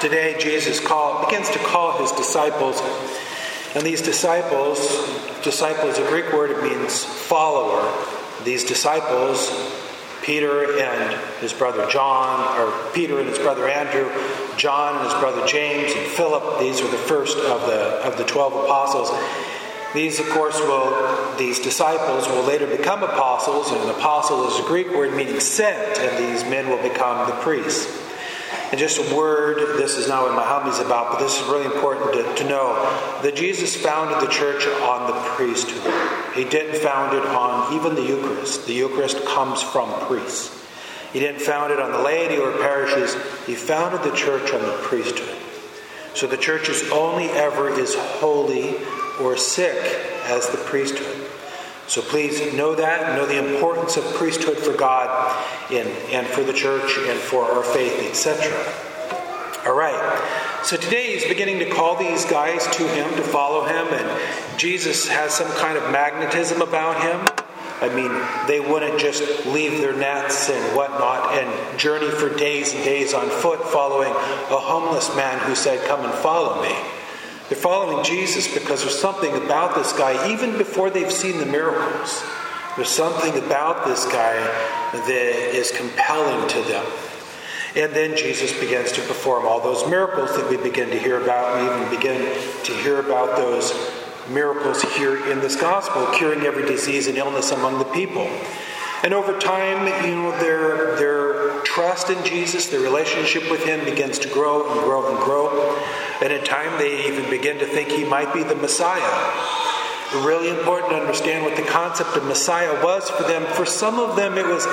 Today, Jesus call, begins to call his disciples, and these disciples, disciple is a Greek word, it means follower. These disciples, Peter and his brother John, or Peter and his brother Andrew, John and his brother James, and Philip, these are the first of the, of the 12 apostles. These, of course, will, these disciples will later become apostles, and an apostle is a Greek word meaning sent, and these men will become the priests. And just a word, this is not what my homily about, but this is really important to, to know that Jesus founded the church on the priesthood. He didn't found it on even the Eucharist. The Eucharist comes from priests. He didn't found it on the laity or parishes. He founded the church on the priesthood. So the church is only ever is holy or sick as the priesthood. So please know that, know the importance of priesthood for God and, and for the church and for our faith, etc. All right. So today he's beginning to call these guys to him to follow him, and Jesus has some kind of magnetism about him. I mean, they wouldn't just leave their nets and whatnot and journey for days and days on foot following a homeless man who said, Come and follow me. They're following Jesus because there's something about this guy, even before they've seen the miracles. There's something about this guy that is compelling to them. And then Jesus begins to perform all those miracles that we begin to hear about. We even begin to hear about those miracles here in this gospel, curing every disease and illness among the people. And over time, you know, their, their trust in Jesus, their relationship with Him begins to grow and grow and grow. And in time, they even begin to think He might be the Messiah really important to understand what the concept of Messiah was for them. For some of them, it was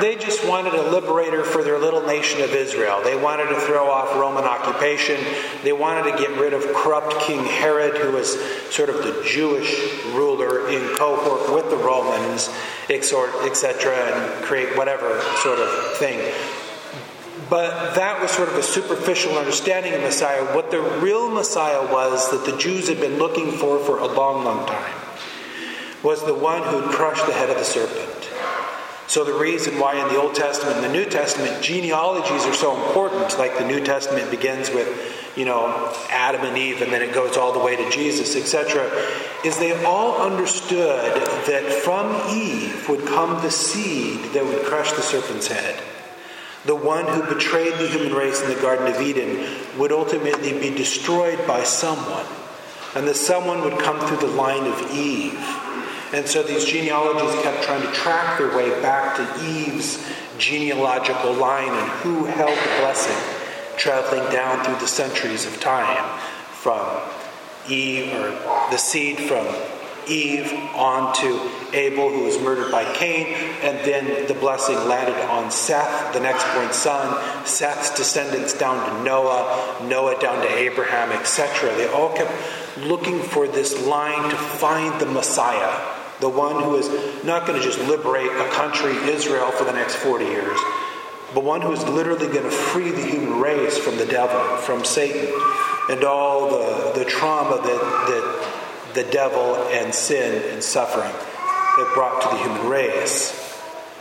they just wanted a liberator for their little nation of Israel. They wanted to throw off Roman occupation. They wanted to get rid of corrupt King Herod, who was sort of the Jewish ruler in cohort with the Romans, etc., and create whatever sort of thing. But that was sort of a superficial understanding of Messiah. What the real Messiah was that the Jews had been looking for for a long, long time was the one who'd crush the head of the serpent. So, the reason why in the Old Testament and the New Testament genealogies are so important, like the New Testament begins with, you know, Adam and Eve and then it goes all the way to Jesus, etc., is they all understood that from Eve would come the seed that would crush the serpent's head. The one who betrayed the human race in the Garden of Eden would ultimately be destroyed by someone. And the someone would come through the line of Eve. And so these genealogies kept trying to track their way back to Eve's genealogical line and who held the blessing, traveling down through the centuries of time from Eve, or the seed from Eve onto Abel, who was murdered by Cain, and then the blessing landed on Seth, the next born son, Seth's descendants down to Noah, Noah down to Abraham, etc. They all kept looking for this line to find the Messiah, the one who is not going to just liberate a country, Israel, for the next 40 years, but one who is literally going to free the human race from the devil, from Satan, and all the, the trauma that, that the devil and sin and suffering that brought to the human race.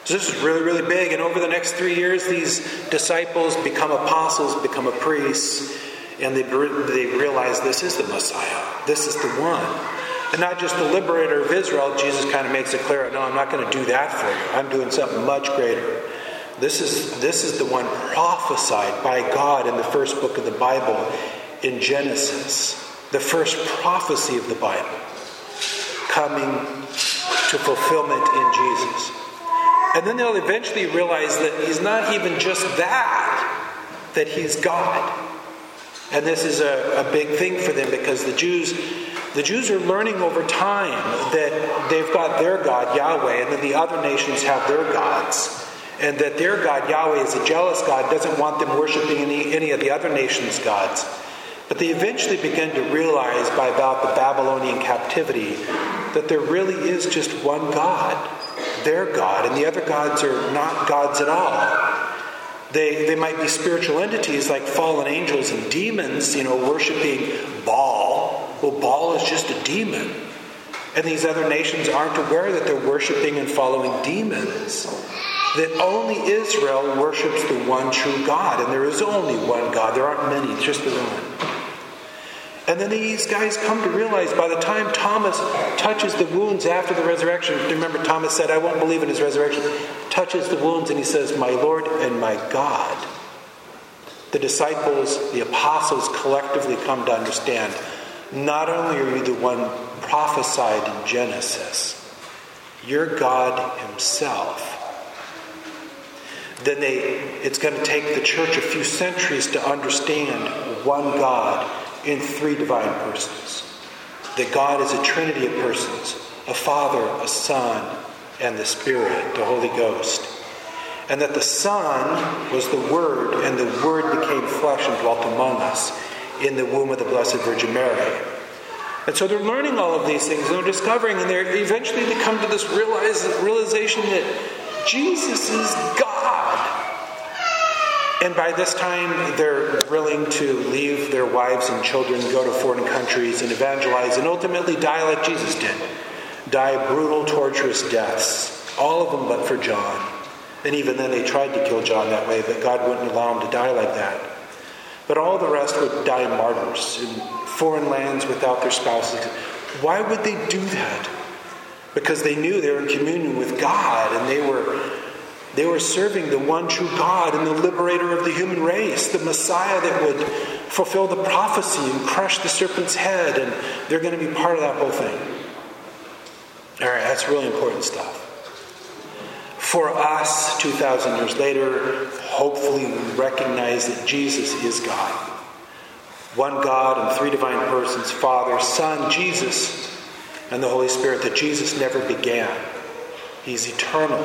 So this is really, really big. And over the next three years, these disciples become apostles, become a priest, and they, they realize this is the Messiah. This is the one. And not just the liberator of Israel, Jesus kind of makes it clear no, I'm not going to do that for you. I'm doing something much greater. This is, this is the one prophesied by God in the first book of the Bible in Genesis the first prophecy of the Bible coming to fulfillment in Jesus. And then they'll eventually realize that he's not even just that, that he's God. And this is a, a big thing for them because the Jews the Jews are learning over time that they've got their God, Yahweh, and then the other nations have their gods. And that their God, Yahweh, is a jealous God, doesn't want them worshiping any, any of the other nations' gods. But they eventually begin to realize by about the Babylonian captivity that there really is just one God, their God, and the other gods are not gods at all. They, they might be spiritual entities like fallen angels and demons, you know, worshiping Baal. Well, Baal is just a demon. And these other nations aren't aware that they're worshiping and following demons. that only Israel worships the one true God, and there is only one God. There aren't many, just the one. And then these guys come to realize by the time Thomas touches the wounds after the resurrection, remember Thomas said, I won't believe in his resurrection, touches the wounds and he says, My Lord and my God. The disciples, the apostles collectively come to understand not only are you the one prophesied in Genesis, you're God Himself. Then they, it's going to take the church a few centuries to understand one God in three divine persons. That God is a trinity of persons a Father, a Son, and the Spirit, the Holy Ghost. And that the Son was the Word, and the Word became flesh and dwelt among us in the womb of the Blessed Virgin Mary. And so they're learning all of these things, and they're discovering, and they're eventually they come to this realize, realization that Jesus is God. And by this time, they're willing to leave their wives and children, go to foreign countries, and evangelize, and ultimately die like Jesus did die brutal, torturous deaths. All of them but for John. And even then, they tried to kill John that way, but God wouldn't allow him to die like that. But all the rest would die martyrs in foreign lands without their spouses. Why would they do that? Because they knew they were in communion with God and they were they were serving the one true God and the liberator of the human race, the Messiah that would fulfill the prophecy and crush the serpent's head, and they're going to be part of that whole thing. All right, that's really important stuff. For us, 2,000 years later, hopefully we recognize that Jesus is God. One God in three divine persons Father, Son, Jesus, and the Holy Spirit, that Jesus never began. He's eternal.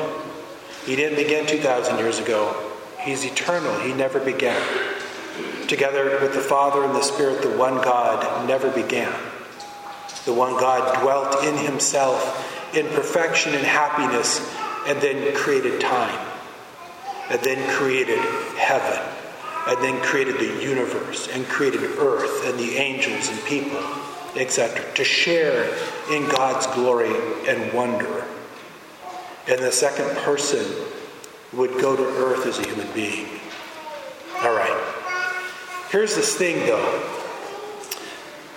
He didn't begin 2,000 years ago. He's eternal. He never began. Together with the Father and the Spirit, the one God never began. The one God dwelt in himself in perfection and happiness and then created time, and then created heaven, and then created the universe, and created earth and the angels and people, etc., to share in God's glory and wonder. And the second person would go to earth as a human being. All right. Here's this thing, though.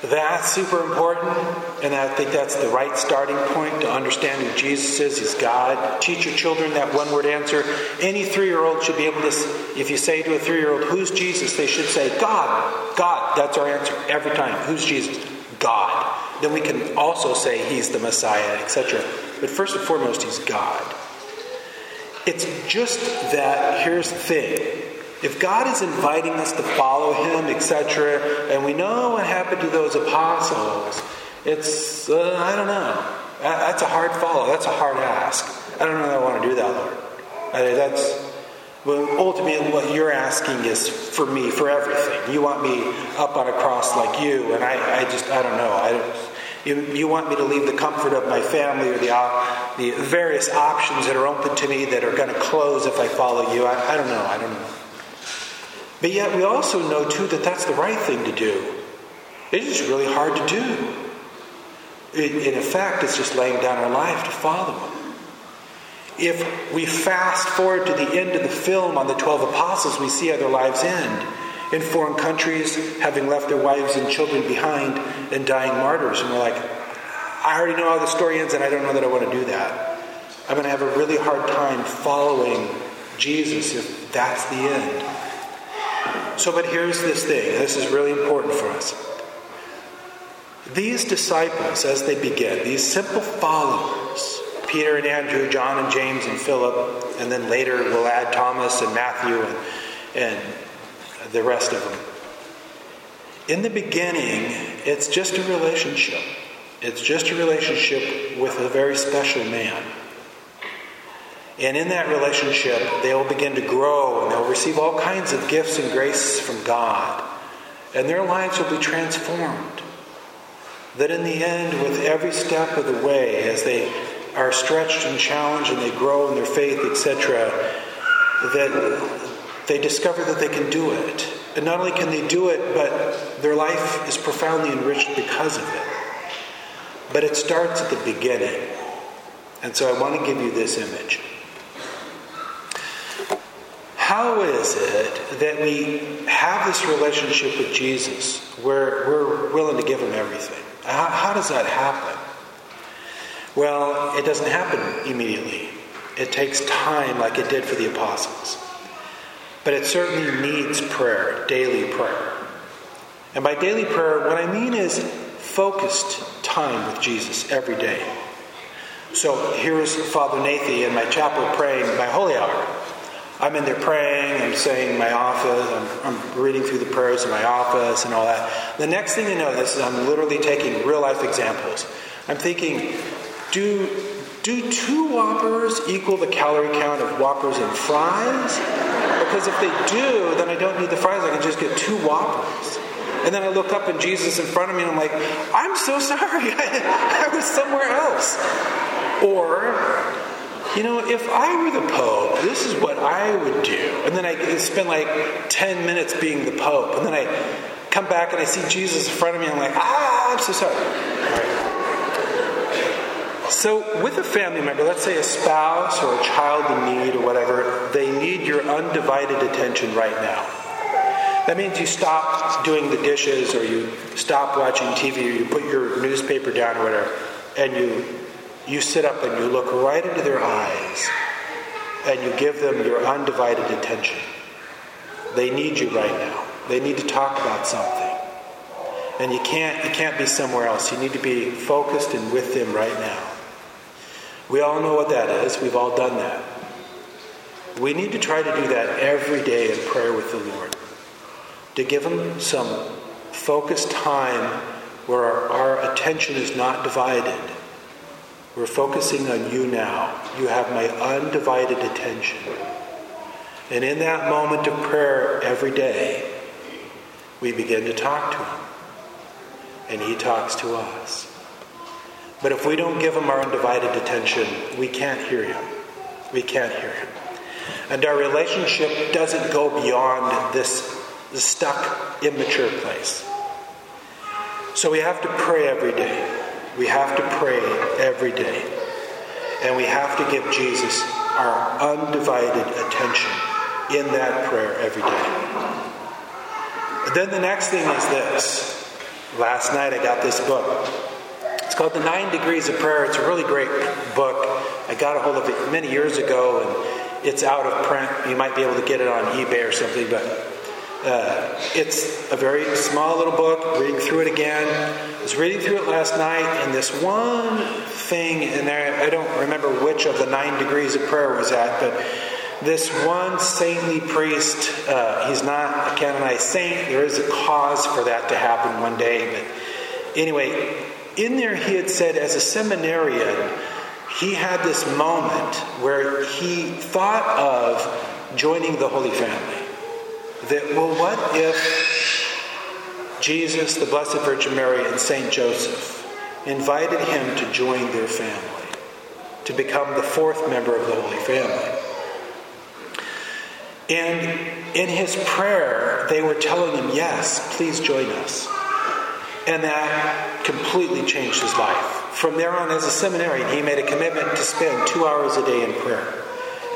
That's super important, and I think that's the right starting point to understand who Jesus is. He's God. Teach your children that one word answer. Any three year old should be able to, if you say to a three year old, Who's Jesus? they should say, God. God. That's our answer every time. Who's Jesus? God. Then we can also say He's the Messiah, etc. But first and foremost, He's God. It's just that, here's the thing if God is inviting us to follow Him, etc., and we know what happened to those apostles, it's, uh, I don't know. That's a hard follow. That's a hard ask. I don't know that I want to do that, Lord. I mean, that's, well, ultimately, what you're asking is for me, for everything. You want me up on a cross like you, and I, I just, I don't know. I, you, you want me to leave the comfort of my family or the, the various options that are open to me that are going to close if I follow you. I, I don't know. I don't know. But yet we also know, too, that that's the right thing to do. It is really hard to do. In effect, it's just laying down our life to follow Him. If we fast forward to the end of the film on the 12 apostles, we see how their lives end in foreign countries, having left their wives and children behind and dying martyrs. And we're like, I already know how the story ends, and I don't know that I want to do that. I'm going to have a really hard time following Jesus if that's the end. So, but here's this thing this is really important for us. These disciples, as they begin, these simple followers, Peter and Andrew, John and James and Philip, and then later we'll add Thomas and Matthew and, and the rest of them. In the beginning, it's just a relationship. It's just a relationship with a very special man. And in that relationship, they will begin to grow and they'll receive all kinds of gifts and grace from God. And their lives will be transformed. That in the end, with every step of the way, as they are stretched and challenged and they grow in their faith, etc., that they discover that they can do it. And not only can they do it, but their life is profoundly enriched because of it. But it starts at the beginning. And so I want to give you this image. how is it that we have this relationship with Jesus where we're willing to give him everything? How, how does that happen? Well, it doesn't happen immediately. It takes time, like it did for the apostles. But it certainly needs prayer, daily prayer. And by daily prayer, what I mean is focused time with Jesus every day. So here's Father Nathan in my chapel praying my holy hour. I'm in there praying, I'm saying my office, I'm, I'm, reading through the prayers in my office and all that. The next thing you know, this is I'm literally taking real life examples. I'm thinking, do do two Whoppers equal the calorie count of Whoppers and fries? Because if they do, then I don't need the fries. I can just get two Whoppers. And then I look up and Jesus in front of me and I'm like, I'm so sorry. I, I was somewhere else. Or, you know, if I were the Pope, this is what I would do. And then I spend like 10 minutes being the Pope. And then I come back and I see Jesus in front of me and I'm like, ah, I'm so sorry. So, with a family member, let's say a spouse or a child in need or whatever, they need your undivided attention right now. That means you stop doing the dishes or you stop watching TV or you put your newspaper down or whatever, and you, you sit up and you look right into their eyes and you give them your undivided attention. They need you right now. They need to talk about something. And you can't, you can't be somewhere else. You need to be focused and with them right now. We all know what that is. We've all done that. We need to try to do that every day in prayer with the Lord. To give Him some focused time where our, our attention is not divided. We're focusing on you now. You have my undivided attention. And in that moment of prayer every day, we begin to talk to Him. And He talks to us. But if we don't give him our undivided attention, we can't hear him. We can't hear him. And our relationship doesn't go beyond this, stuck, immature place. So we have to pray every day. We have to pray every day. And we have to give Jesus our undivided attention in that prayer every day. And then the next thing is this. Last night I got this book called The Nine Degrees of Prayer. It's a really great book. I got a hold of it many years ago, and it's out of print. You might be able to get it on eBay or something, but uh, it's a very small little book. Reading through it again. I was reading through it last night, and this one thing, in there, I don't remember which of the nine degrees of prayer was at, but this one saintly priest, uh, he's not a canonized saint. There is a cause for that to happen one day, but anyway, in there, he had said, as a seminarian, he had this moment where he thought of joining the Holy Family. That, well, what if Jesus, the Blessed Virgin Mary, and Saint Joseph invited him to join their family, to become the fourth member of the Holy Family? And in his prayer, they were telling him, Yes, please join us. And that completely changed his life. From there on, as a seminarian, he made a commitment to spend two hours a day in prayer.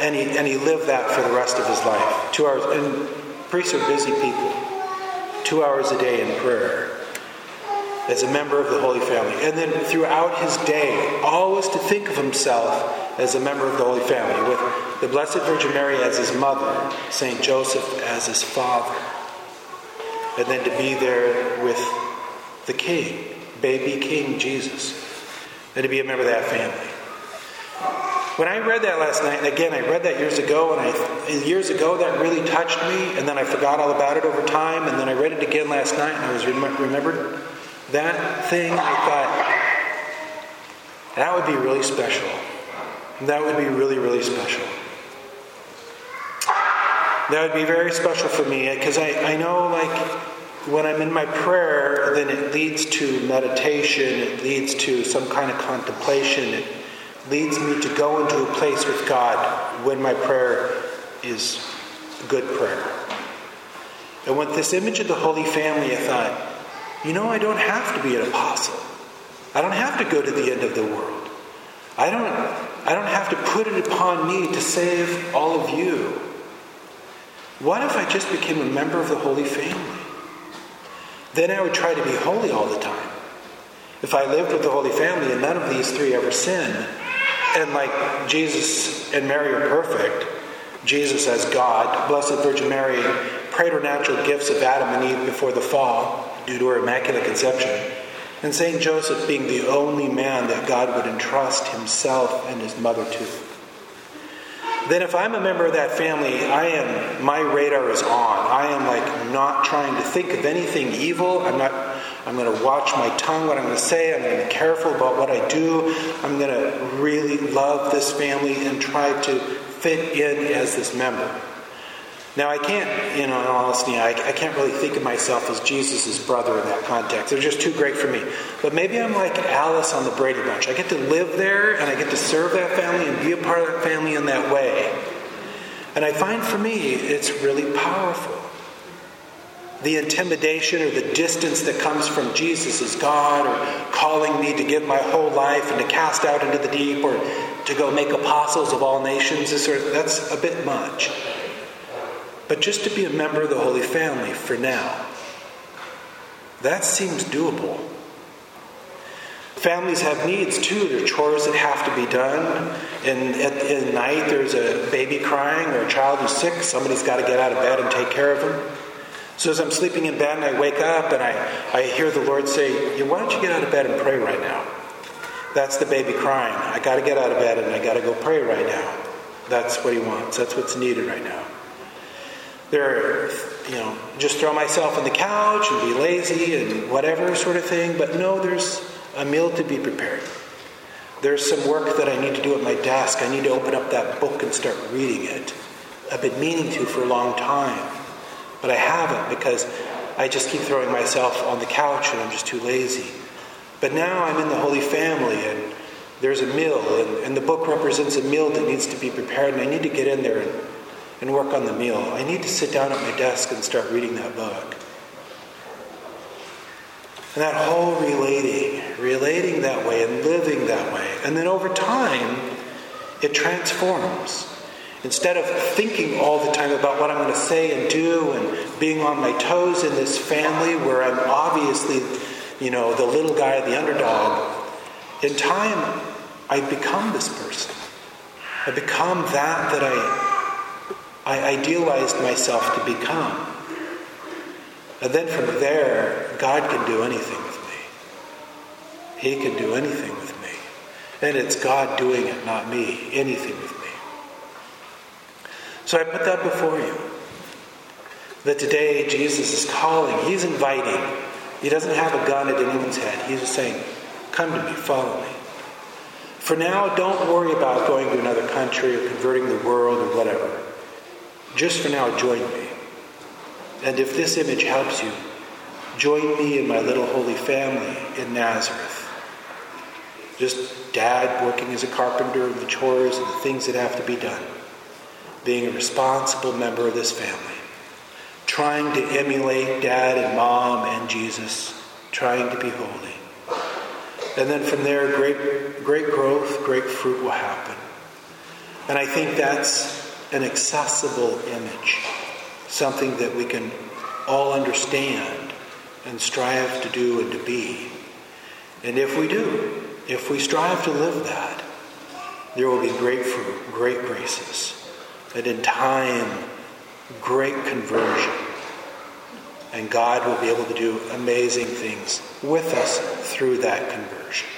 And he, and he lived that for the rest of his life. Two hours. And priests are busy people. Two hours a day in prayer as a member of the Holy Family. And then throughout his day, always to think of himself as a member of the Holy Family, with the Blessed Virgin Mary as his mother, St. Joseph as his father. And then to be there with the King, baby King Jesus, and to be a member of that family. When I read that last night, and again, I read that years ago, and I, years ago that really touched me, and then I forgot all about it over time, and then I read it again last night, and I was rem- remembered that thing. I thought that would be really special. That would be really, really special. That would be very special for me because I, I know, like, when I'm in my prayer, then it leads to meditation, it leads to some kind of contemplation, it leads me to go into a place with God when my prayer is a good prayer. And with this image of the Holy Family, I thought, you know, I don't have to be an apostle. I don't have to go to the end of the world. I don't, I don't have to put it upon me to save all of you. What if I just became a member of the Holy Family? Then I would try to be holy all the time. If I lived with the Holy Family and none of these three ever sin, and like Jesus and Mary are perfect, Jesus as God, Blessed Virgin Mary preternatural gifts of Adam and Eve before the fall due to her immaculate conception, and St. Joseph being the only man that God would entrust himself and his mother to then if I'm a member of that family, I am my radar is on. I am like not trying to think of anything evil. I'm not I'm going to watch my tongue what I'm going to say. I'm going to be careful about what I do. I'm going to really love this family and try to fit in as this member. Now, I can't, you know, in all honesty, I, I can't really think of myself as Jesus' brother in that context. They're just too great for me. But maybe I'm like Alice on the Brady Bunch. I get to live there and I get to serve that family and be a part of that family in that way. And I find for me, it's really powerful. The intimidation or the distance that comes from Jesus as God or calling me to give my whole life and to cast out into the deep or to go make apostles of all nations, that's a bit much but just to be a member of the Holy Family for now. That seems doable. Families have needs too. There are chores that have to be done. And at, at night, there's a baby crying or a child who's sick. Somebody's got to get out of bed and take care of them. So as I'm sleeping in bed and I wake up and I, I hear the Lord say, Why don't you get out of bed and pray right now? That's the baby crying. I got to get out of bed and I got to go pray right now. That's what He wants. That's what's needed right now. There, you know, just throw myself on the couch and be lazy and whatever sort of thing. But no, there's a meal to be prepared. There's some work that I need to do at my desk. I need to open up that book and start reading it. I've been meaning to for a long time, but I haven't because I just keep throwing myself on the couch and I'm just too lazy. But now I'm in the Holy Family and there's a meal, and, and the book represents a meal that needs to be prepared, and I need to get in there and and work on the meal. I need to sit down at my desk and start reading that book. And that whole relating, relating that way and living that way. And then over time, it transforms. Instead of thinking all the time about what I'm going to say and do and being on my toes in this family where I'm obviously, you know, the little guy, the underdog, in time, I become this person. I become that that I I idealized myself to become. And then from there, God can do anything with me. He can do anything with me. And it's God doing it, not me. Anything with me. So I put that before you. That today Jesus is calling, He's inviting. He doesn't have a gun at anyone's head. He's just saying, Come to me, follow me. For now, don't worry about going to another country or converting the world or whatever. Just for now, join me. And if this image helps you, join me in my little holy family in Nazareth. Just dad working as a carpenter and the chores and the things that have to be done. Being a responsible member of this family. Trying to emulate dad and mom and Jesus. Trying to be holy. And then from there, great, great growth, great fruit will happen. And I think that's an accessible image, something that we can all understand and strive to do and to be. And if we do, if we strive to live that, there will be great fruit, great graces, and in time, great conversion. And God will be able to do amazing things with us through that conversion.